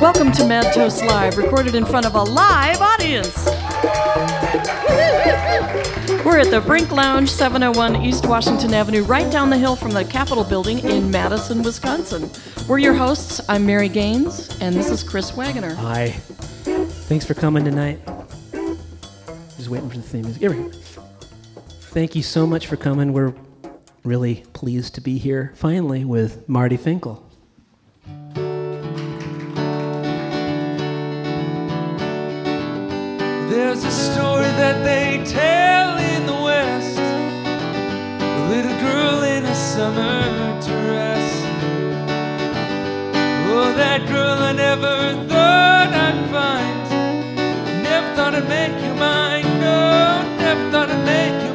Welcome to Mad Toast Live, recorded in front of a live audience. We're at the Brink Lounge, 701 East Washington Avenue, right down the hill from the Capitol building in Madison, Wisconsin. We're your hosts. I'm Mary Gaines, and this is Chris Wagoner. Hi. Thanks for coming tonight. Just waiting for the theme music. Here we go. Thank you so much for coming. We're really pleased to be here finally with Marty Finkel. There's a story that they tell in the West. A little girl in a summer dress. Oh, that girl I never thought I'd find. Never thought I'd make you mine. No, never thought I'd make you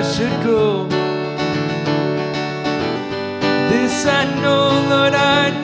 I should go. This I know, Lord, I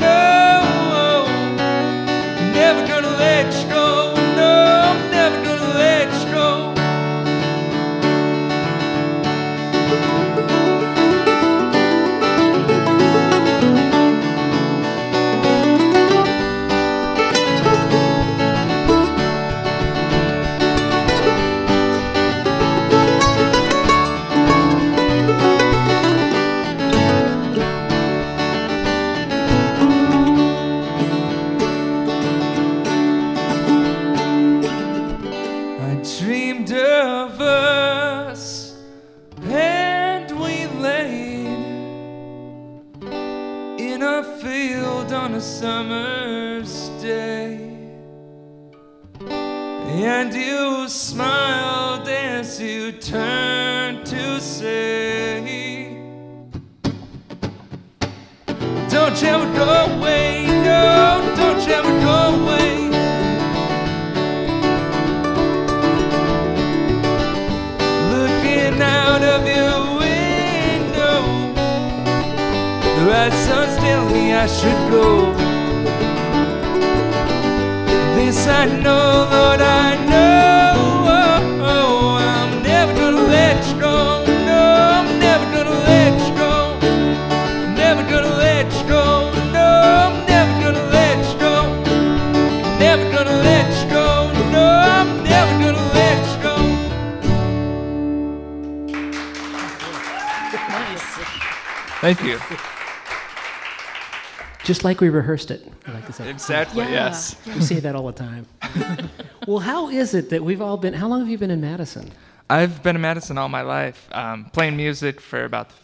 like we rehearsed it, I like to say. Exactly, Yeah. yes. We say that all the time. well, how is it that we've all been, how long have you been in Madison? I've been in Madison all my life, um, playing music for about the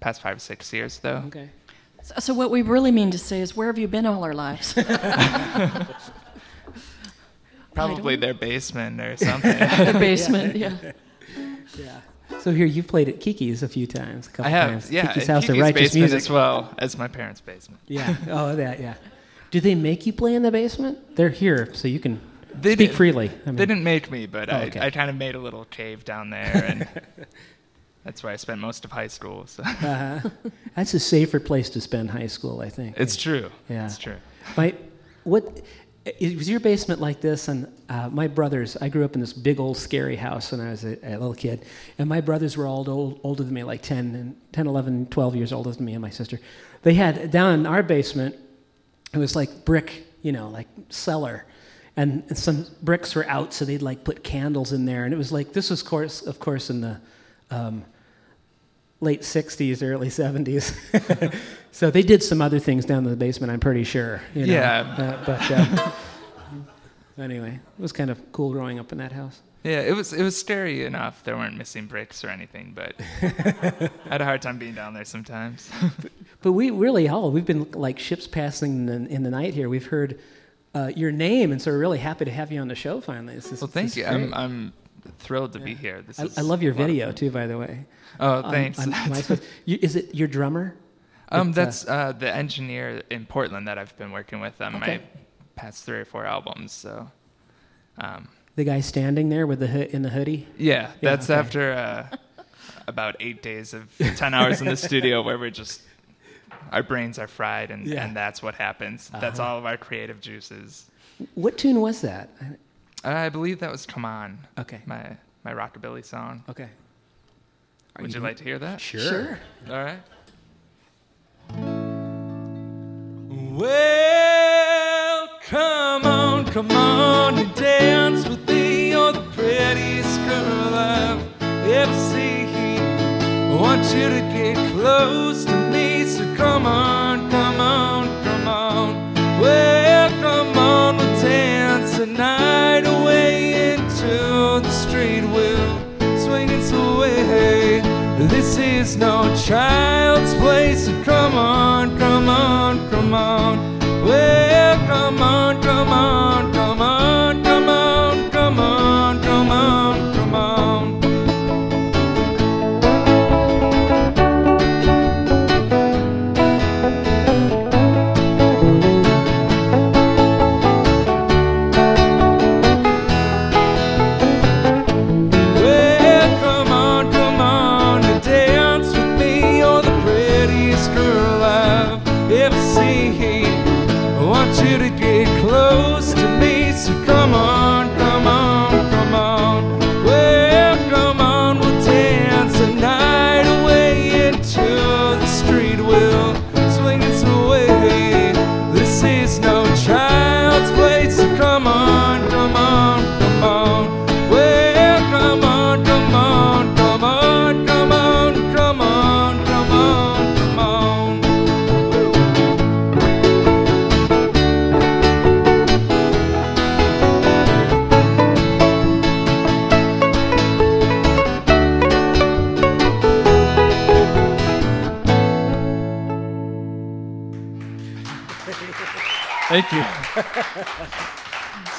past five or six years, though. Okay. So, so what we really mean to say is, where have you been all our lives? Probably their basement or something. the basement, yeah. Yeah. So here, you've played at Kiki's a few times, a couple I have, times. yeah. Kiki's House of Kiki's Righteous basement Music. as well as my parents' basement. Yeah. Oh, that. Yeah. Do they make you play in the basement? They're here, so you can They speak freely. I mean, They didn't make me, but Oh, I, okay. I kind of made a little cave down there, and that's where I spent most of high school. So Uh-huh. That's a safer place to spend high school, I think. it's true. Yeah. It's true. My, what i- was your basement like this? And uh, my brothers, I grew up in this big old scary house when I was a, a little kid, and my brothers were all old, older than me, like 10, and 10, 11, 12 years older than me and my sister. They had down in our basement, it was like brick, you know, like cellar. And, and some bricks were out, so they'd like put candles in there. And it was like, this was, course, of course, in the um, late 60s, early 70s. so they did some other things down in the basement, I'm pretty sure. You know? Yeah. Uh, but uh, anyway, it was kind of cool growing up in that house. Yeah, it was it was scary enough. There weren't missing bricks or anything, but I had a hard time being down there sometimes. But we really all, we've been like ships passing in the, in the night here. We've heard uh, your name, and so we're really happy to have you on the show finally. This is, well, thank you. I'm. I'm thrilled to be here. This I, is I love your a lot of video too, by the way. Oh, thanks. on. You- is it your drummer? Um, It's, uh, that's uh, the engineer in Portland that I've been working with on Okay. my past three or four albums. So, um, The guy standing there with the hoo- in the hoodie. yeah, Yeah, that's okay. after uh, about eight days of ten hours in the studio where we're just our brains are fried, and, Yeah. and that's what happens. That's Uh-huh. all of our creative juices. What tune was that? I believe that was "Come On," Okay. my my rockabilly song. Okay. Are Would you like to hear that? Sure. Sure. All right. Well, come on, come on and dance with me. You're the prettiest girl I've ever seen. I want you to get close to me, so come on, come on, come on. Well, come on, we'll dance the This is no child's play, so come on, come on, come on. Well, come on, come on, come on,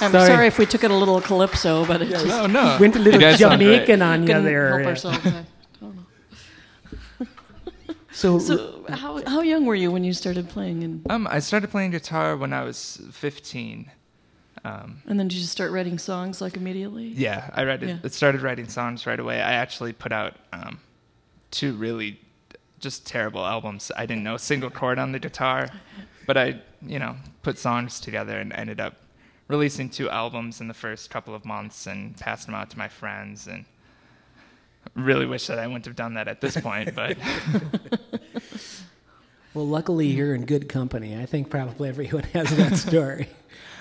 I'm Sorry. sorry. if we took it a little calypso, but it just No, no. Went a little You guys. Jamaican on you there. help yeah. ourselves. I don't know. So, So, how, how young were you when you started playing? And, Um, I started playing guitar when I was 15. Um, and then did you start writing songs like immediately? yeah, I read it. Yeah. It started writing songs right away. I actually put out um, two really just terrible albums. I didn't know a single chord on the guitar, but I, you know, put songs together and ended up releasing two albums in the first couple of months and passed them out to my friends and really wish that I wouldn't have done that at this point, but well, luckily you're in good company. I think probably everyone has that story.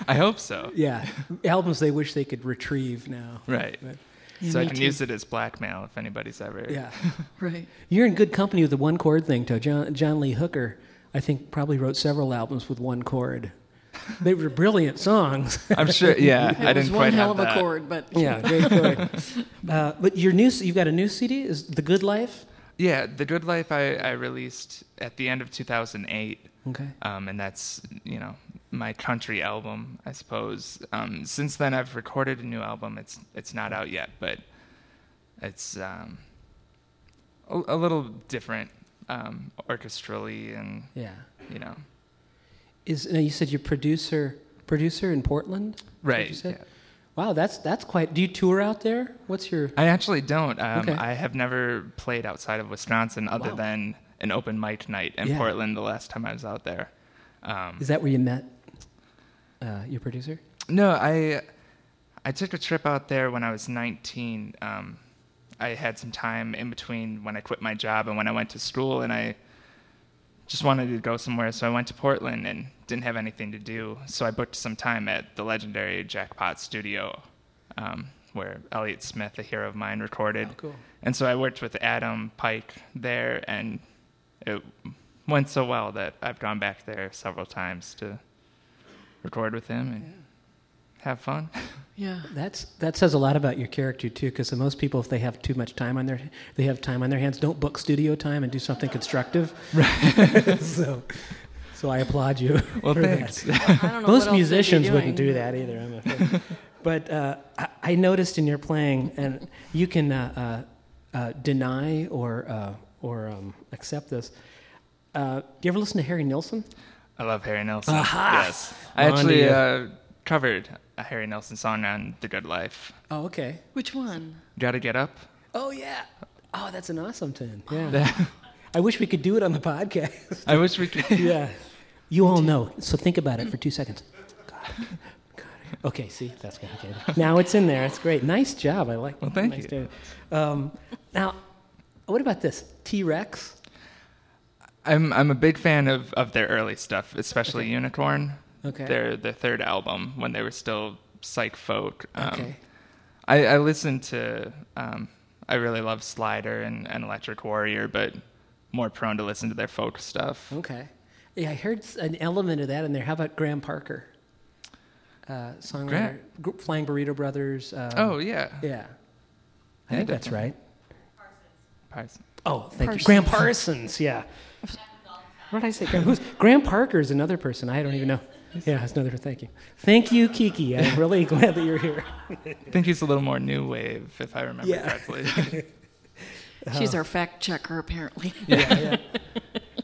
I hope so. yeah, albums they wish they could retrieve now. Right. But, Yeah, so I can too. use it as blackmail if anybody's ever. yeah, Right. you're in good company with the one chord thing, too. John, John Lee Hooker, I think, probably wrote several albums with one chord. They were brilliant songs. I'm sure. Yeah, It I was didn't one quite hell have of a chord, but yeah, great chord. Uh, but your new, you've got a new CD, is The Good Life? Yeah, The Good Life I, I released at the end of 2008, Okay. um, and that's you know my country album, I suppose. Um, since then, I've recorded a new album. It's it's not out yet, but it's um, a, a little different um, orchestrally, and Yeah. you know, Is you said you're producer producer in Portland? Is that what right. you yeah. Wow, that's that's quite. Do you tour out there? What's your? I actually don't. Um, Okay. I have never played outside of Wisconsin other Wow. than an open mic night in Yeah. Portland the last time I was out there. Um, Is that where you met uh, your producer? No, I I took a trip out there when I was 19. Um, I had some time in between when I quit my job and when I went to school, and I just wanted to go somewhere. So I went to Portland and didn't have anything to do. So I booked some time at the legendary Jackpot Studio, um, where Elliott Smith, a hero of mine, recorded. Oh, cool. And so I worked with Adam Pike there, and it went so well that I've gone back there several times to record with him and have fun. yeah. That's that says a lot about your character too, because most people, if they have too much time on their, they have time on their hands, don't book studio time and do something constructive. Right. so, so I applaud you. Well, for that. thanks. I don't know Most else they'd be musicians wouldn't do that either. I'm afraid. but uh, I, I noticed in your playing, and you can uh, uh, uh, deny or uh, or um, accept this. Uh, do you ever listen to Harry Nilsson? I love Harry Nilsson. Aha! Yes. I On actually uh, covered a Harry Nilsson song on The Good Life. Oh, okay. Which one? Gotta Get Up? Oh yeah. Oh, that's an awesome tune. Yeah. I wish we could do it on the podcast. I wish we could. yeah. You all know. So think about it for two seconds. God. God. Okay, see, that's good. Okay. Now it's in there. It's great. Nice job. I like. Well, thank nice you. job. Um, now, what about this T Rex? I'm I'm a big fan of, of their early stuff, especially Unicorn. Okay. Their their third album when they were still psych folk. Um, Okay. I, I listened to um, I really love Slider and, and Electric Warrior, but more prone to listen to their folk stuff. Okay. Yeah, I heard an element of that in there. How about Graham Parker? Uh, songwriter, Graham- Gr- Flying Burrito Brothers. Uh, Oh yeah. yeah. I Yeah, think that's definitely. right. Parsons. Oh, thank Parsons. you. Graham Parsons, yeah. What did I say? Graham, who's, Graham Parker is another person. I don't even know. Yeah, that's another. Thank you. Thank you, Kiki. I'm really glad that you're here. I think he's a little more new wave, if I remember Yeah. correctly. She's uh-huh. our fact checker, apparently. yeah.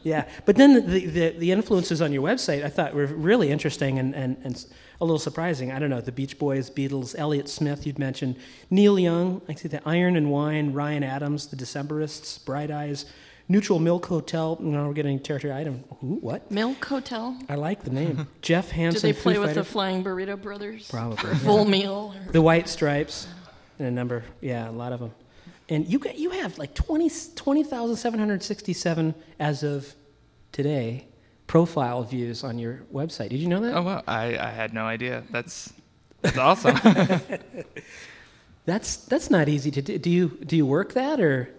yeah. But then the, the, the influences on your website I thought were really interesting and, and, and s- a little surprising. I don't know, the Beach Boys, Beatles, Elliott Smith, you'd mentioned, Neil Young, I see the Iron and Wine, Ryan Adams, the Decemberists, Bright Eyes, Neutral Milk Hotel. No, we're getting territory item. Who? What? Milk Hotel. I like the name. Jeff Do Hansen. they Foo play with the Flying Burrito Brothers? Probably, For full meal? or- The White Stripes, and a number, yeah, a lot of them. And you got, you have like 20 20,767 as of today profile views on your website. Did you know that? oh wow, I, I had no idea. That's that's awesome. That's that's not easy to do. Do you do you work that or?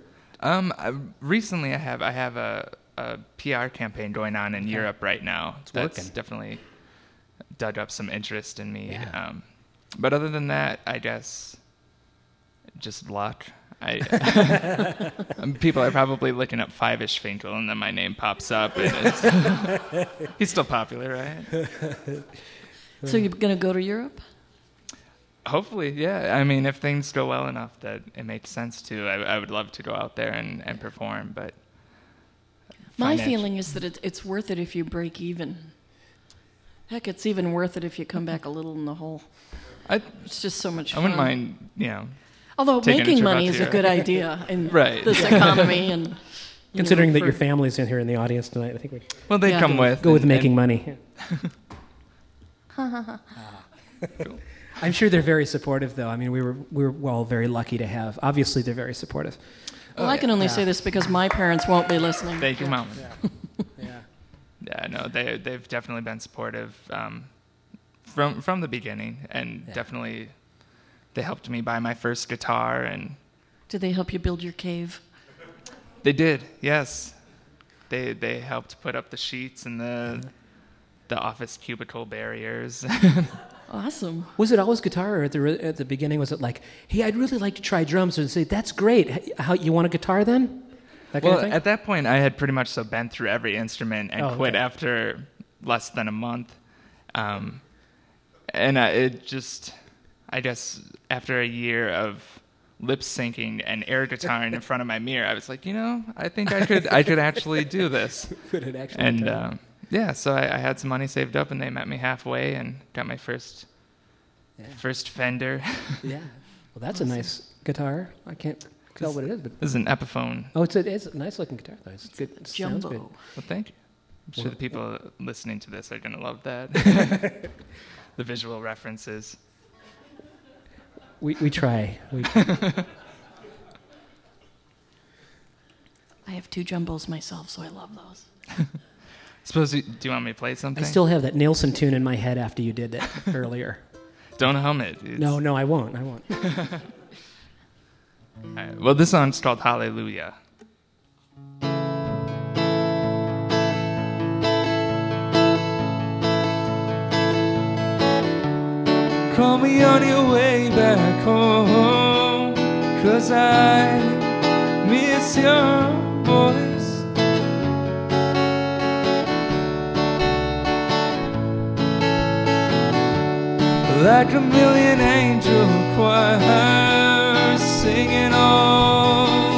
Um, I, recently I have I have a, a PR campaign going on in Europe right now. that's working. definitely dug up some interest in me. Yeah. Um, but other than that, I guess just luck. I, people are probably looking up Fyvush Finkel, and then my name pops up. And it's, he's still popular, right? So you're going to go to Europe? Hopefully, yeah. I mean, if things go well enough that it makes sense to, I, I would love to go out there and, and perform. But My feeling is that it, it's worth it if you break even. Heck, it's even worth it if you come back a little in the hole. I, It's just so much I fun. wouldn't mind, you know. Although making money is a good idea in Right. this economy, and Considering know, that your family's in here in the audience tonight, I think we Well, they Yeah. come Go with go with making and- money. I'm sure they're very supportive, though. I mean, we were we were all very lucky to have. Obviously, they're very supportive. Well, I can only say this because my parents won't be listening. Thank you, mom. Yeah. Yeah, no, they they've definitely been supportive um, from from the beginning, and Yeah. definitely they helped me buy my first guitar, and Did they help you build your cave? they did, yes. They they helped put up the sheets and the the office cubicle barriers. Awesome. Was it always guitar, or at the at the beginning was it like, "Hey, I'd really like to try drums," and say, "That's great. How you want a guitar then?" That kind well, of thing. at that point, I had pretty much so been through every instrument and Oh, quit okay. after less than a month. Um, and uh, it just, I guess, after a year of lip syncing and air guitaring in front of my mirror, I was like, you know, I think I could, I could actually do this. Could it actually? And done? Yeah, so I, I had some money saved up, and they met me halfway, and got my first, Yeah. first Fender. yeah. Well, that's a nice guitar. I can't tell what it is, but this is an Epiphone. oh, it's a, it's a nice looking guitar. Though. It's good. It sounds Jumbo. good. Well, thank you. I'm sure Well, the people listening to this are going to love that. the visual references. We we try. We, I have two jumbos myself, so I love those. Suppose you, do you want me to play something? I still have that Nilsson tune in my head after you did that earlier. don't hum it. It's- No, no, I won't. I won't. All right. Well, this song's called Hallelujah. Call me on your way back home. Cause I miss your Like a million angel choirs singing all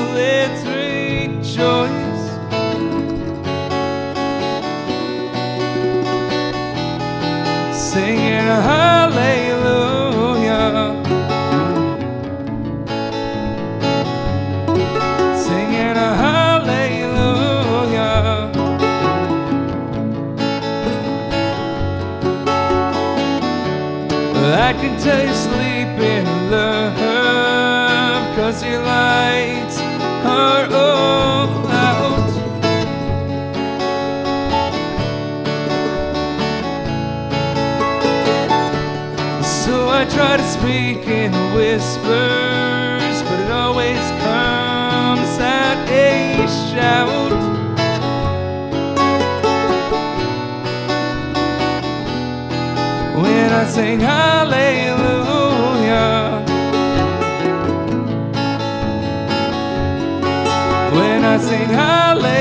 I can sleep in love, cause your lights are all out. So I try to speak in whispers, but it always comes out a shout. When I sing hallelujah, hallelujah.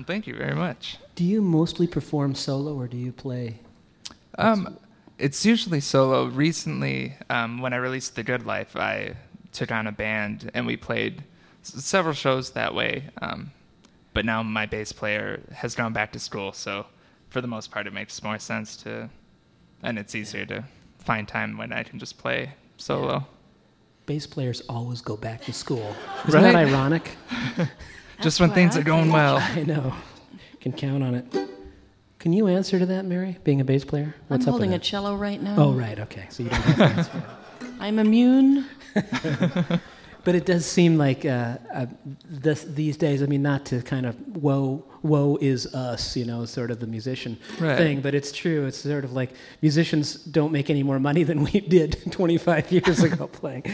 Well, thank you very much. Do you mostly perform solo or do you play? Um, it's usually solo. Recently, um, when I released The Good Life, I took on a band and we played s- several shows that way. Um, but now my bass player has gone back to school, so for the most part, it makes more sense to, and it's easier to find time when I can just play solo. Bass players always go back to school. Isn't that ironic? just when things I are going well. I know. Can count on it. Can you answer to that, Mary? Being a bass player, what's I'm up holding a with that? cello right now. Oh, right. Okay. So you don't have to answer. I'm immune. But it does seem like uh, uh, this, these days, I mean, not to kind of woe, woe is us, you know, sort of the musician Right. thing, but it's true. It's sort of like musicians don't make any more money than we did 25 years ago playing,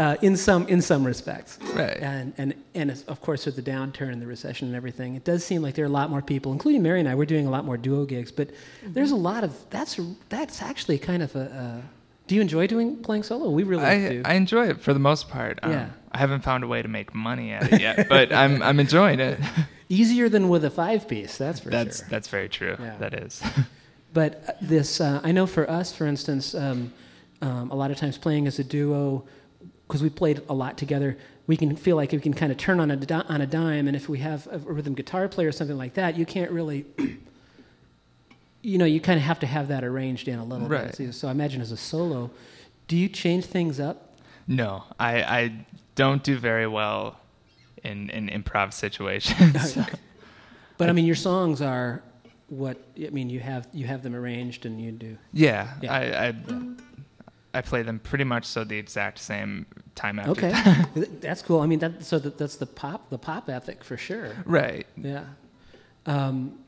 uh, in some in some respects. Right. And and and of course with the downturn and the recession and everything, it does seem like there are a lot more people, including Mary and I. We're doing a lot more duo gigs, but there's a lot of that's that's actually kind of a. a do you enjoy doing playing solo? We really I, do. I enjoy it for the most part. Um, Yeah. I haven't found a way to make money at it yet, but I'm I'm enjoying it. Easier than with a five piece, that's for that's sure. that's very true. Yeah. That is. But uh, this, uh, I know for us, for instance, um, um, a lot of times playing as a duo, because we played a lot together, we can feel like we can kind of turn on a, di- on a dime. And if we have a rhythm guitar player or something like that, you can't really, you know, you kind of have to have that arranged in a little Right. bit. So I imagine as a solo, do you change things up? No, I, I don't do very well in, in improv situations. But I mean, your songs are what I mean. You have you have them arranged, and you do. yeah, Yeah. I, I, I play them pretty much so the exact same time after. Okay, time. that's cool. I mean, that so that, that's the pop the pop ethic for sure. right. Yeah. Um,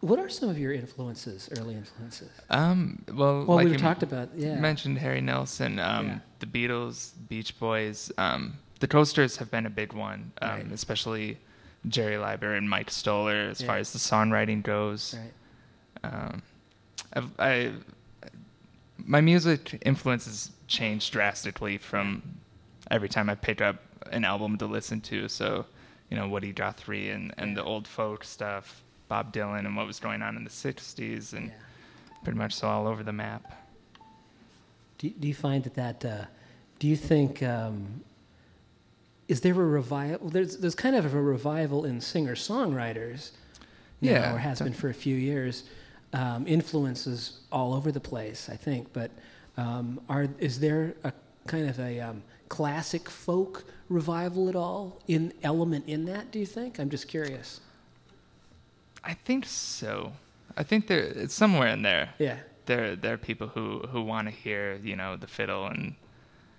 what are some of your influences, early influences? Um, well, Well, like we've you talked about yeah. mentioned Harry Nilsson, um, Yeah. the Beatles, Beach Boys. Um, the Coasters have been a big one, um, Right. especially Jerry Leiber and Mike Stoller as far as the songwriting goes. Right. Um, I've, I, my music influences change drastically from every time I pick up an album to listen to. So, you know, Woody Guthrie and, and the old folk stuff, Bob Dylan and what was going on in the 60s, and Yeah. pretty much so all over the map. Do, do you find that that? Uh, do you think? Um, is there a revival? There's there's kind of a revival in singer songwriters. Yeah, or has been for a few years. Um, influences all over the place, I think. But um, are is there a kind of a um, classic folk revival at all in element in that? Do you think? I'm just curious. I think so. I think there it's somewhere in there. Yeah. There there are people who who want to hear you know the fiddle and,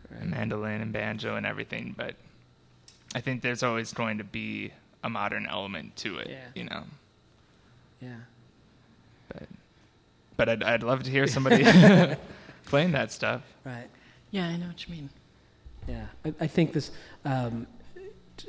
and mandolin and banjo and everything, but I think there's always going to be a modern element to it. Yeah. You know. Yeah. But but I'd I'd love to hear somebody playing that stuff. Right. Yeah, I know what you mean. Yeah, I, I think this. Um,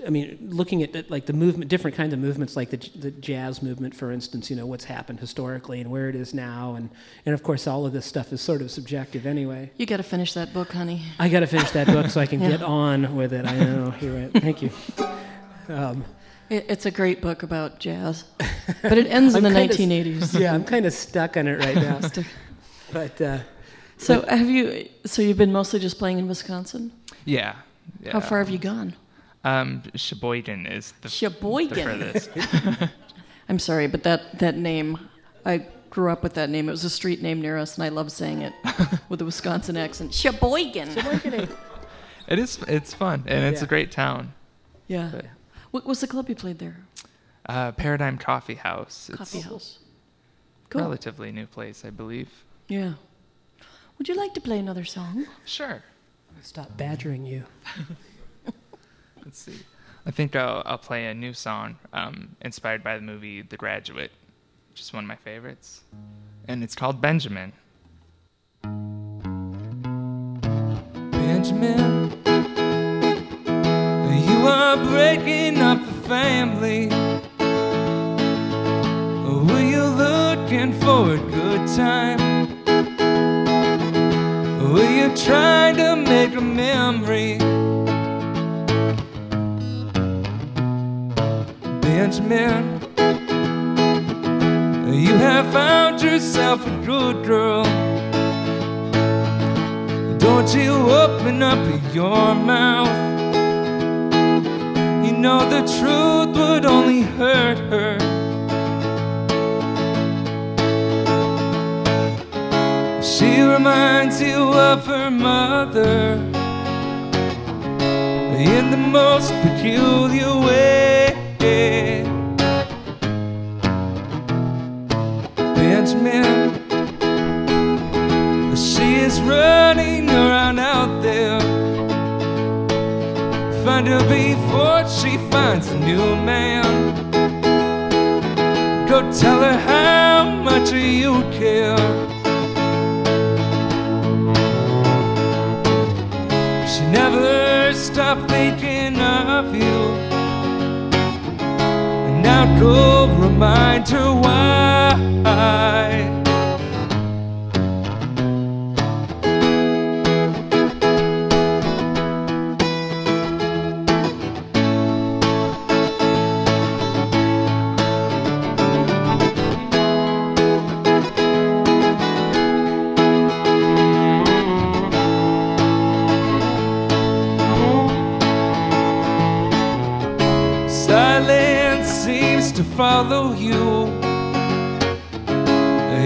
I mean, looking at like the movement, different kinds of movements, like the, the jazz movement, for instance. You know what's happened historically and where it is now, and and of course all of this stuff is sort of subjective anyway. You got to finish that book, honey. I got to finish that book so I can Yeah. get on with it. I know. You're right. Thank you. Um, It, it's a great book about jazz, but it ends in the kinda 1980s. yeah, I'm kind of stuck on it right now. but uh, So have you? So you've been mostly just playing in Wisconsin. Yeah. yeah. How far have you gone? Um, Sheboygan is the, the Sheboygan. furthest. I'm sorry, but that that name, I grew up with that name. It was a street name near us, and I love saying it with a Wisconsin accent. Sheboygan. it is. It's fun and it's Yeah. a great town. Yeah. But- What was the club you played there? Uh, Paradigm Coffee House. It's Coffee House. a Cool. relatively new place, I believe. Yeah. Would you like to play another song? Sure. stop badgering you. Let's see. I think I'll, I'll play a new song um, inspired by the movie The Graduate, which is one of my favorites. And it's called Benjamin. Benjamin, are breaking up the family. Were you looking for a good time? Were you trying to make a memory? Benjamin, you have found yourself a good girl. Don't you open up your mouth. Know the truth would only hurt her. She reminds you of her mother in the most peculiar way. Benjamin. She is running around out there. Find her before she finds a new man. Go tell her how much you care. She never stopped thinking of you. And now go remind her why. Follow you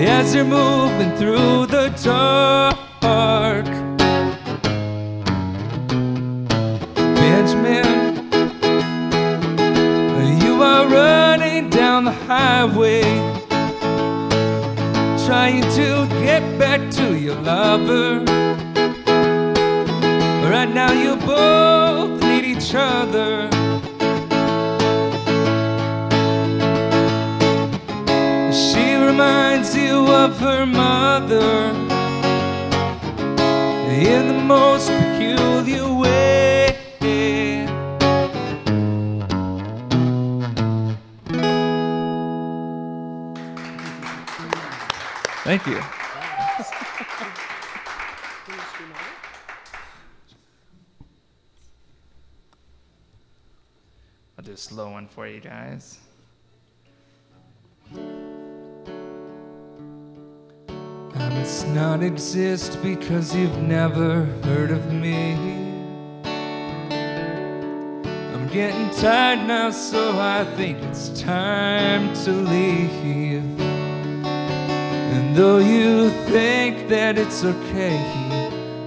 as you're moving through the dark. For you guys. I must not exist because you've never heard of me. I'm getting tired now, so I think it's time to leave. And though you think that it's okay,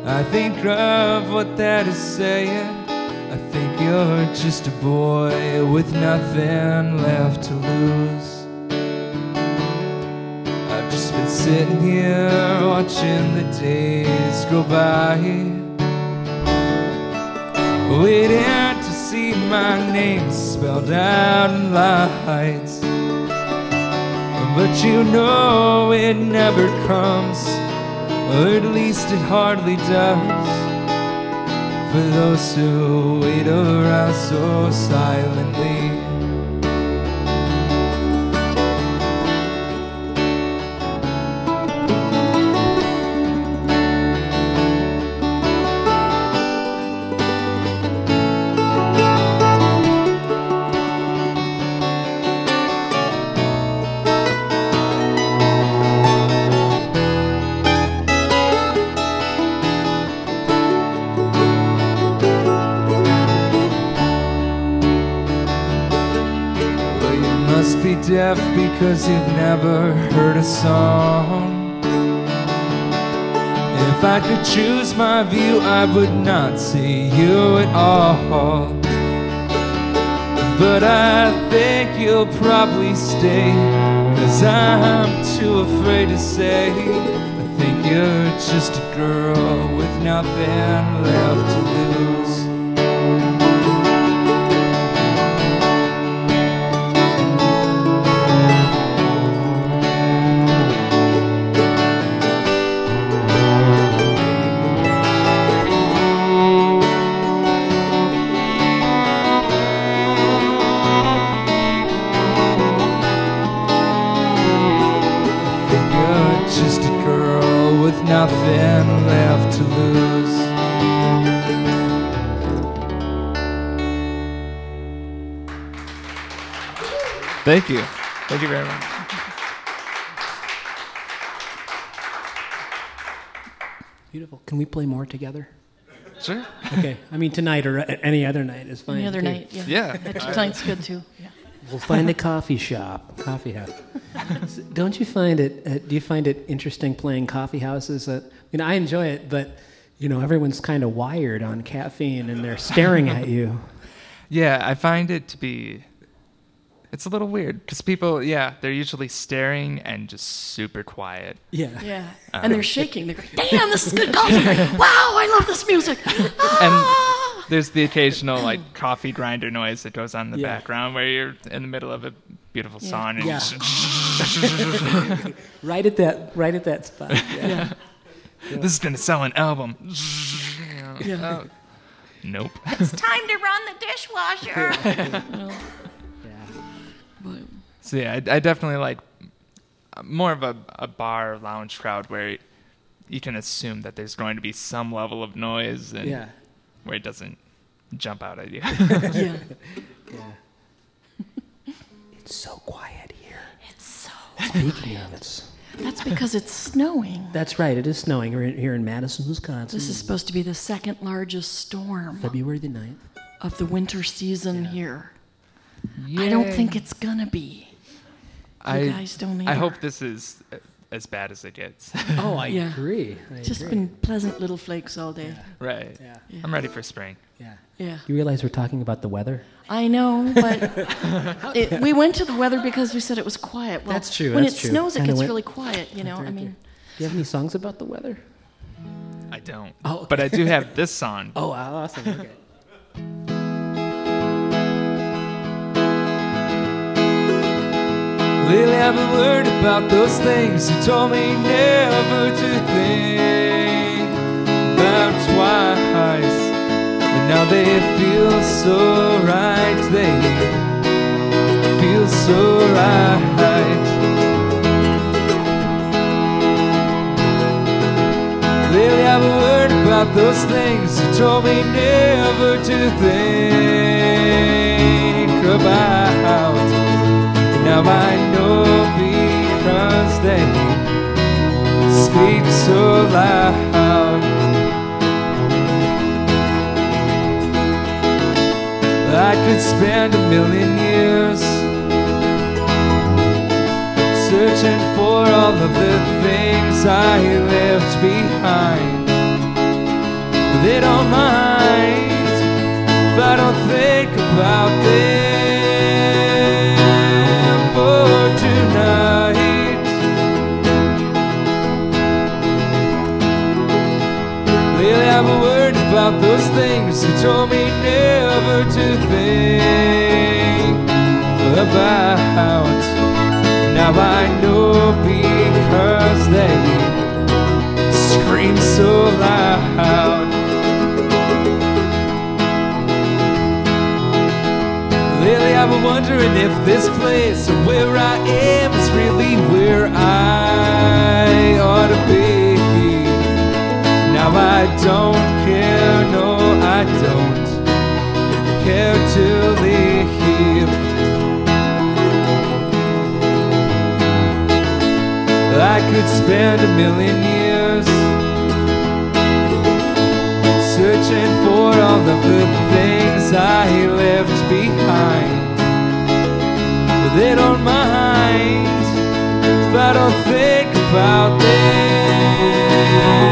I think of what that is saying. I think you're just a boy with nothing left to lose. I've just been sitting here watching the days go by. Waiting to see my name spelled out in lights. But you know it never comes, or at least it hardly does. For those who wait around so silently. Because you've never heard a song. If I could choose my view, I would not see you at all. But I think you'll probably stay, cause I'm too afraid to say. I think you're just a girl with nothing left nothing left to lose. Thank you. Thank you very much. Beautiful. Can we play more together? Sure. Okay. I mean, tonight or any other night is fine. Any other too. night, yeah. Yeah. Tonight's good too. Yeah. We'll find a coffee shop, coffee house. S- Don't you find it? Uh, do you find it interesting playing coffee houses? Uh, you know, I enjoy it, but you know, everyone's kind of wired on caffeine, and they're staring at you. Yeah, I find it to be. It's a little weird because people, yeah, they're usually staring and just super quiet. Yeah. Yeah. And they're shaking. They're like, damn, this is good coffee. Wow, I love this music. Ah! There's the occasional like coffee grinder noise that goes on in the Yeah. background where you're in the middle of a beautiful Yeah. song and Yeah. Right at that. Right at that spot. Yeah. Yeah. this is gonna sell an album. Yeah. Oh, nope. It's time to run the dishwasher. yeah. But, So yeah, I, I definitely like more of a, a bar lounge crowd where you can assume that there's going to be some level of noise and Yeah. where it doesn't jump out at you. yeah. Yeah. It's so quiet here. It's so. Speaking of, it's. That's because it's snowing. That's right. It is snowing We're here in Madison, Wisconsin. This is supposed to be the second largest storm February the 9th. of the winter season here. I don't think it's gonna be. I, guys don't I hope this is as bad as it gets. Oh, I Yeah. agree. I It's just agree. been pleasant little flakes all day. right. Yeah. I'm ready for spring. Yeah. Yeah. You realize we're talking about the weather? I know, but it, we went to the weather because we said it was quiet. Well, That's true, When that's it true. snows, it gets went- really quiet. You know, right I there. mean, Do you have any songs about the weather? I don't. Oh, But I do have this song. Oh, awesome. Okay. Lately I've been worried about those things you told me never to think about twice. But now they feel so right, they feel so right. Lately I've been worried about those things you told me never to think about. Now I know because they speak so loud. I could spend a million years searching for all of the things I left behind. They don't mind if I don't think about them Wondering if this place where I am is really where I ought to be. Now I don't care, no, I don't care to leave. I could spend a million years searching for all of the things I left behind. They don't mind if I don't think about them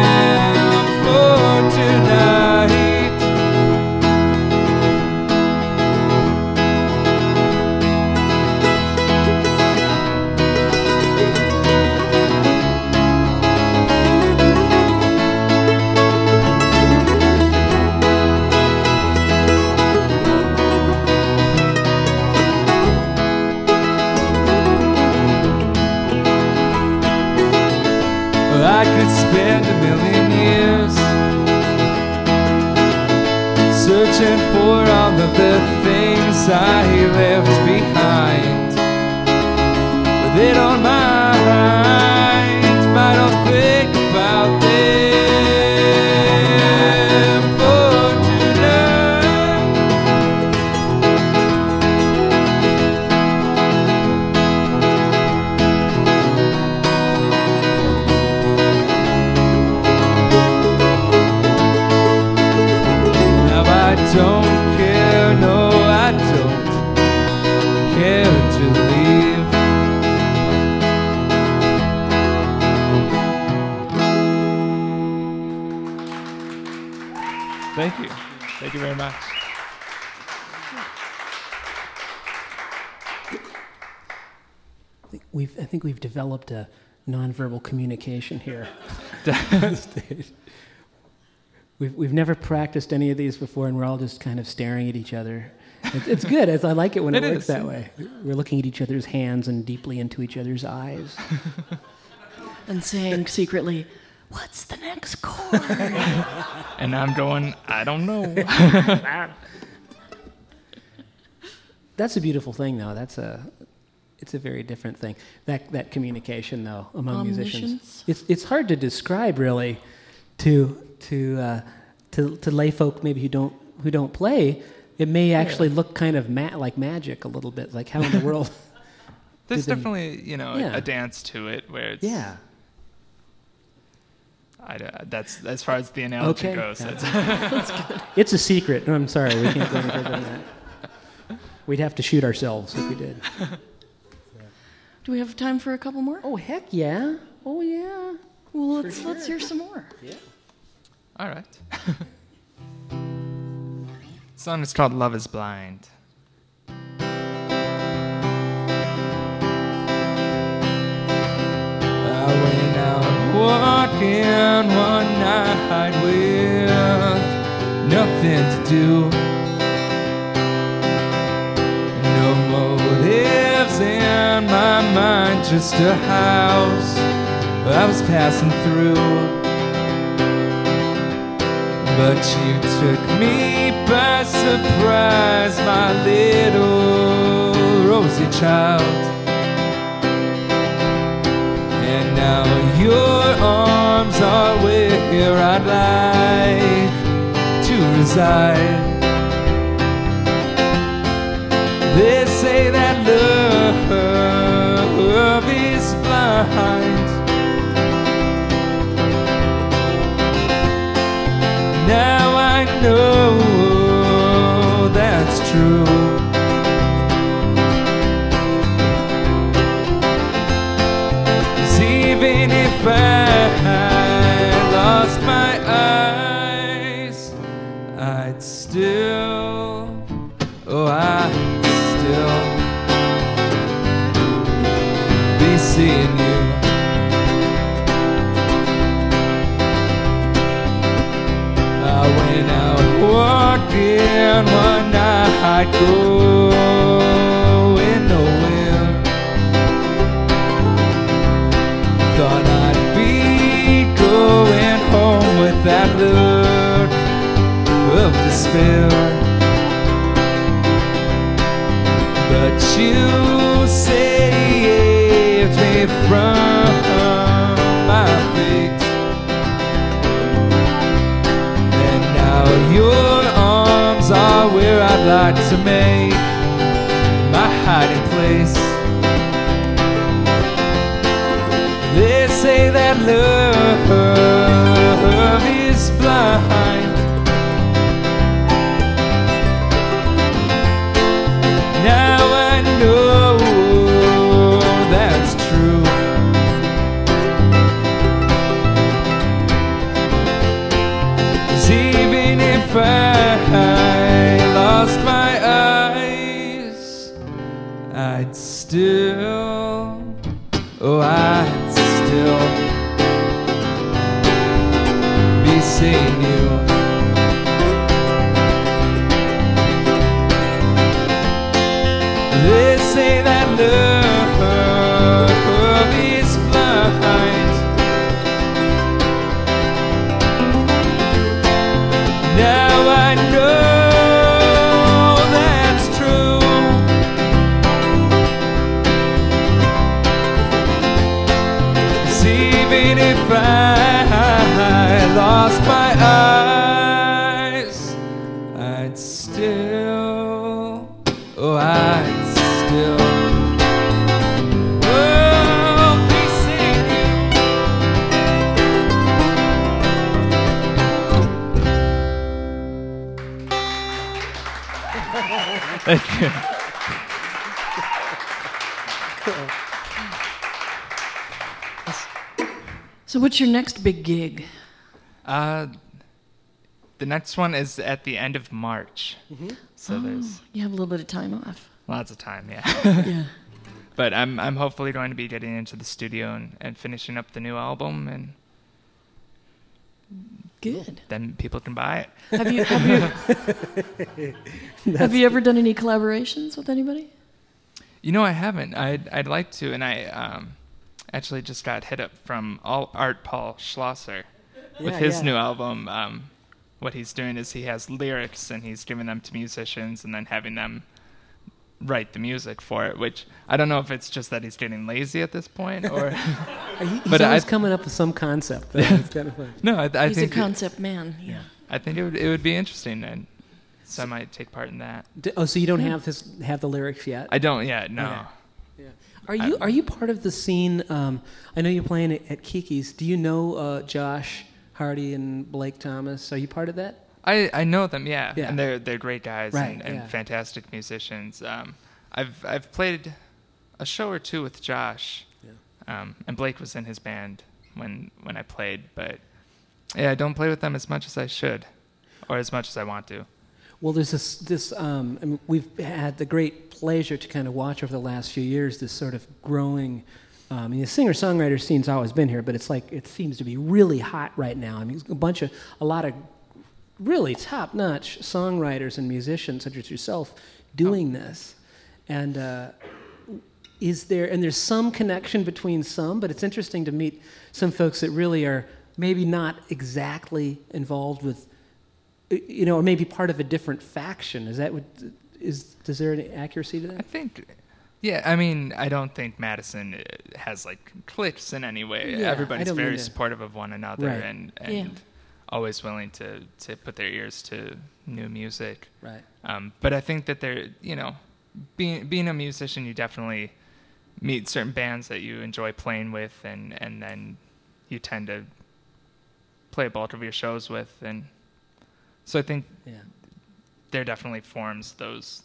I could spend a million years searching for all of the things I left behind. But they don't think we've developed a nonverbal communication here. we've, we've never practiced any of these before, and we're all just kind of staring at each other. It's, it's good. It's, I like it when it, It works is. that way. We're looking at each other's hands and deeply into each other's eyes. And saying secretly, What's the next chord? And I'm going, I don't know. That's a beautiful thing, though. That's a, it's a very different thing. That that communication, though, among Among musicians, musicians? it's it's hard to describe, really, to to uh, to to lay folk maybe who don't who don't play. It may actually look kind of ma- like magic a little bit. Like how in the world? There's they- definitely, you know, Yeah. a dance to it where it's. yeah. I, uh, that's as far as the analogy Okay. goes. Yeah. That's, It's a secret. No, I'm sorry, we can't go any further than that. We'd have to shoot ourselves if we did. Do we have time for a couple more? Oh heck yeah! Oh yeah! Well, let's let's hear some more. Yeah. All right. song is called Love is Blind. I went out walking one night with nothing to do. Just a house I was passing through. But you took me by surprise, my little rosy child. And now your arms are where I'd like to reside. Is night to make still be seeing what's your next big gig? Uh, the next one is at the end of March. So there's You have a little bit of time off. lots of time, yeah. Yeah. but I'm I'm hopefully going to be getting into the studio and, and finishing up the new album and Good. then people can buy it. Have you have you have you ever done any collaborations with anybody? You know, I haven't. I'd I'd like to, and I um, actually just got hit up from All Art Paul Schlosser with Yeah, his yeah. new album. Um, what he's doing is he has lyrics and he's giving them to musicians and then having them write the music for it. Which I don't know if it's just that he's getting lazy at this point, or He- He's But always I- coming up with some concept. Though. It's kind of fun. no. I, I He's a think concept man. Yeah. I think it would it would be interesting, and so I might take part in that. D- Oh, so you don't have this have the lyrics yet? I don't yet. No. Yeah. Are you are you part of the scene? Um, I know you're playing at, at Kiki's. Do you know uh, Josh Hardy and Blake Thomas? Are you part of that? I, I know them, yeah, Yeah. and they're they're great guys Right, and, and yeah. fantastic musicians. Um, I've I've played a show or two with Josh, um, and Blake was in his band when when I played, but yeah, I don't play with them as much as I should, or as much as I want to. Well, there's this this. Um, I mean, we've had the great pleasure to kind of watch over the last few years this sort of growing. Um, I mean, the singer-songwriter scene's always been here, but it's like it seems to be really hot right now. I mean, a bunch of a lot of really top-notch songwriters and musicians, such as yourself, doing this. And uh, is there and there's some connection between some, but it's interesting to meet some folks that really are maybe not exactly involved with you know, or maybe part of a different faction. Is that what is? Is there any accuracy to that? I think, yeah, I mean, I don't think Madison uh, has like cliques in any way. Yeah, Everybody's very supportive of one another Right. and and Yeah. always willing to to put their ears to new music. Right. Um, but I think that they're, you know, being being a musician, you definitely meet certain bands that you enjoy playing with, and and then you tend to play a bulk of your shows with, and so I think Yeah. there definitely forms those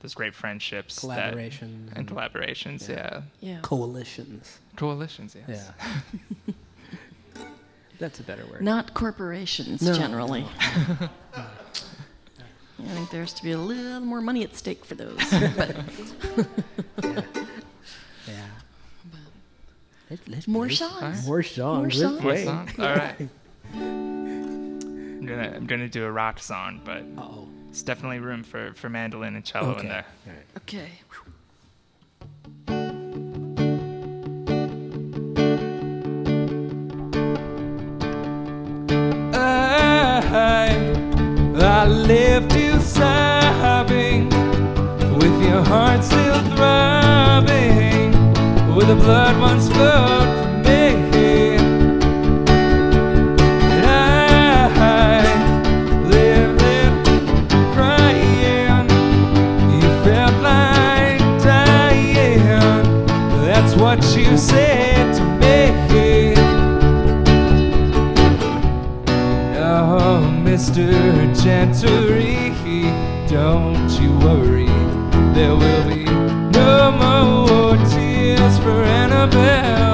those great friendships, that- Collaboration and collaborations. Yeah. Yeah, Yeah. coalitions. coalitions. Yes. Yeah. That's a better word. Not corporations No, generally. I think there's to be a little more money at stake for those. But Yeah. Let's, let's more play songs. More songs. More songs. More songs. All right. Gonna I'm gonna do a rock song, but Oh. it's definitely room for, for mandolin and cello Okay. in there. All right. Okay. I, I left you sobbing with your heart still throbbing, with the blood once flowed worry. There will be no more tears for Annabelle.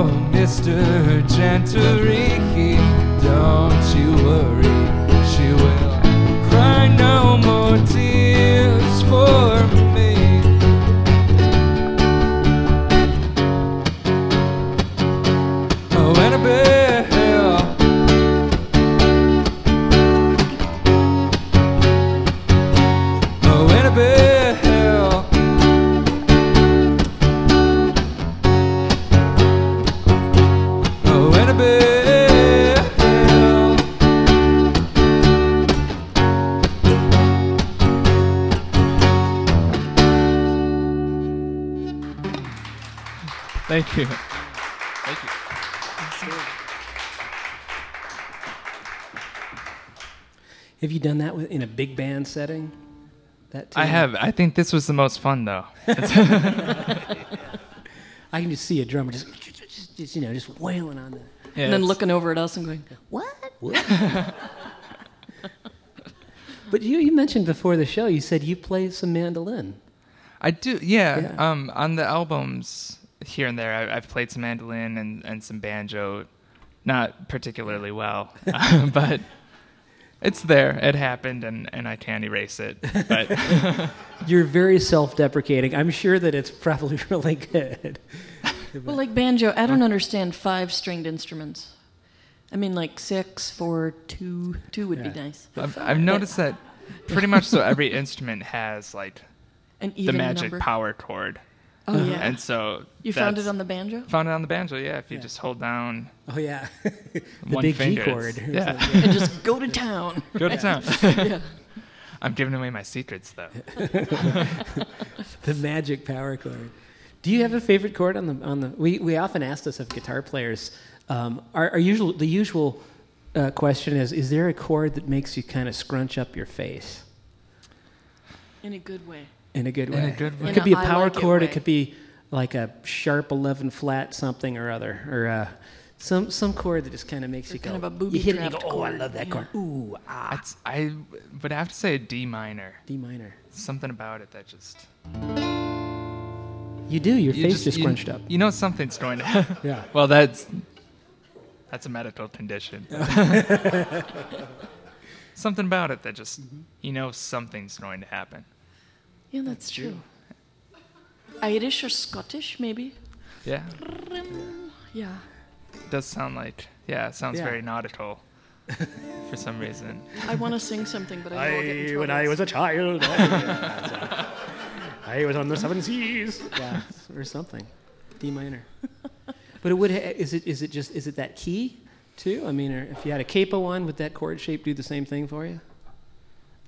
Oh, Mr. Gentry, don't you worry. She will cry no more tears in a big band setting? That I have. I think this was the most fun though. I can just see a drummer just, just, just you know, just wailing on the. Yeah, and then looking over at us and going, "What?" But you, you mentioned before the show, you said you play some mandolin. I do, yeah. Yeah. Um, on the albums here and there, I, I've played some mandolin and, and some banjo, not particularly well, but it's there. It happened, and, and I can't erase it. But You're very self-deprecating. I'm sure that it's probably really good. Well, like banjo, I don't understand five-stringed instruments. I mean, like six, four, two. Two would Yeah. be nice. I've, I've noticed that pretty much so every instrument has like An the magic number. power chord, Oh yeah. and so you found it on the banjo. found it on the banjo. Yeah, if you Yeah. just hold down Oh yeah, the one big finger, G it's- chord. or Yeah, and just go to town. go to town. yeah. I'm giving away my secrets though. the magic power chord. Do you have a favorite chord on the on the? We, we often ask this of guitar players. Um, our, our usual the usual uh, question is: Is there a chord that makes you kind of scrunch up your face In a good way. In a good way? In a good way. It could be a power like it chord. It way. could be like a sharp eleven flat something or other, or uh, some some chord that just kind of makes Or you go. kind of a booby you hit it and you go, oh, I love that yeah. chord." Ooh, ah, It's, I would have to say a D minor. D minor. Something about it that just You do. Your You face just- just you- scrunched up. You know something's going to. Yeah. well, that's that's a medical condition. Something about it that just Mm-hmm. you know something's going to happen. Yeah, that's true. Irish or Scottish, maybe? Yeah, Yeah. it does sound like yeah. It sounds Yeah. very nautical for some reason. I want to sing something, but I I'll get when I was a child, I, I was on the seven seas. Yeah, or something. D minor. But it would. Ha- is it? Is it just? Is it that key too? I mean, or if you had a capo on, would that chord shape do the same thing for you?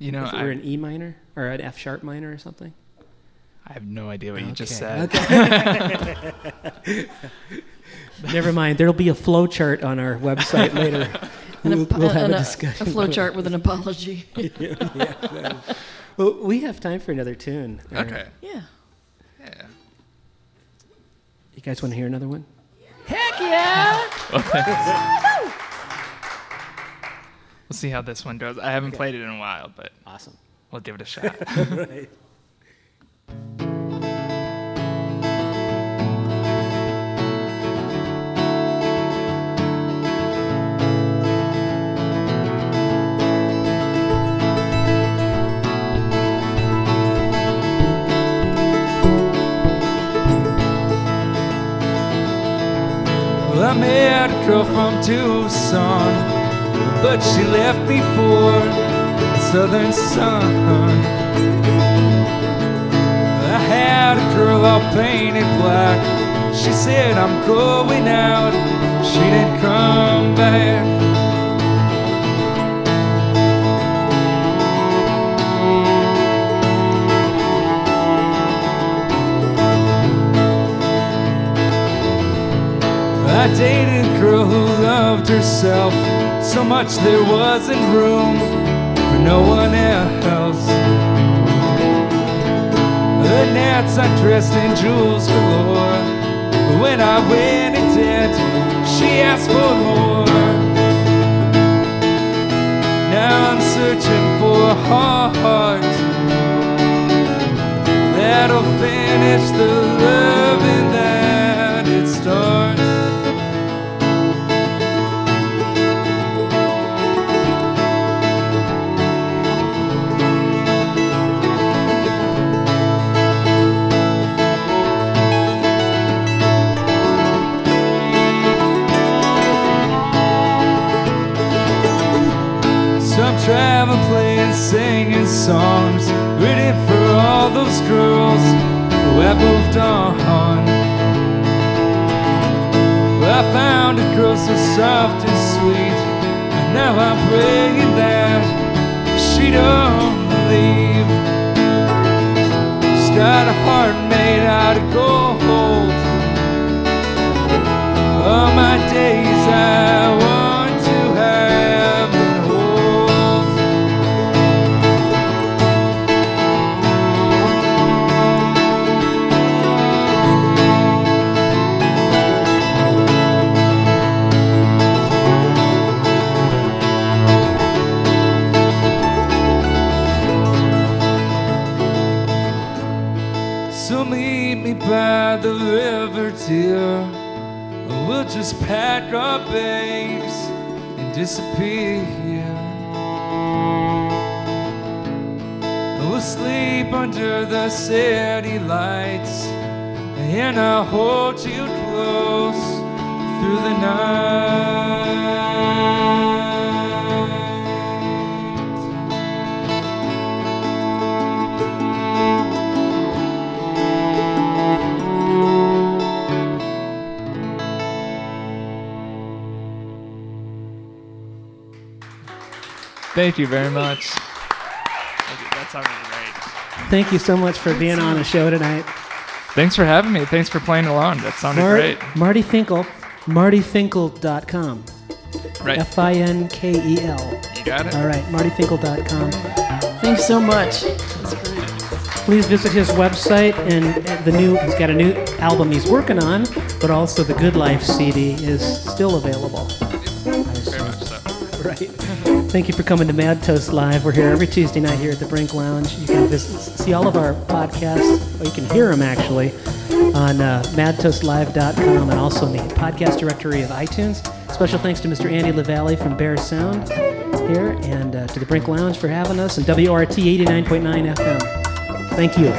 You know, if it I, were an E minor or an F sharp minor or something? I have no idea what you just said. okay. Never mind. There'll be a flow chart on our website later. An We'll, ap- we'll have an- a a, discussion. a flow chart with an apology. Well, we have time for another tune. Or- Okay. yeah. Yeah. You guys want to hear another one? Heck yeah! We'll see how this one goes. I haven't played it in a while, but Awesome. we'll give it a shot. right. Well, I met a girl from Tucson, but she left me for the southern sun. I had a girl all painted black. She said, I'm going out. She didn't come back. I dated loved herself so much there wasn't room for no one else. The nights I dressed in jewels galore. But when I went in debt, she asked for more. Now I'm searching for a heart that'll finish the loving that it starts. Singing songs, waiting for all those girls who have moved on. Well, I found a girl so soft and sweet, and now I'm praying that she don't leave. She's got a heart made out of gold. All my days we'll just pack our bags and disappear. We'll sleep under the city lights, and I'll hold you close through the night. Thank you very much. Thank you. That sounded great. Thank you so much for being on the show tonight. Thanks for having me. Thanks for playing along. That sounded Mar- great. Marty Finkel, martyfinkel.com. Right. F I N K E L. You got it? All right, martyfinkel.com. Thanks so much. That's great. Please visit his website and the new. He's got a new album he's working on, but also the Good Life CD is still available. Thank you for coming to Mad Toast Live. We're here every Tuesday night here at the Brink Lounge. You can visit, see all of our podcasts, or you can hear them actually, on uh, madtoastlive.com and also in the podcast directory of iTunes. Special thanks to Mr. Andy LaValle from Bear Sound here, and uh, to the Brink Lounge for having us, and WORT 89.9 FM. Thank you.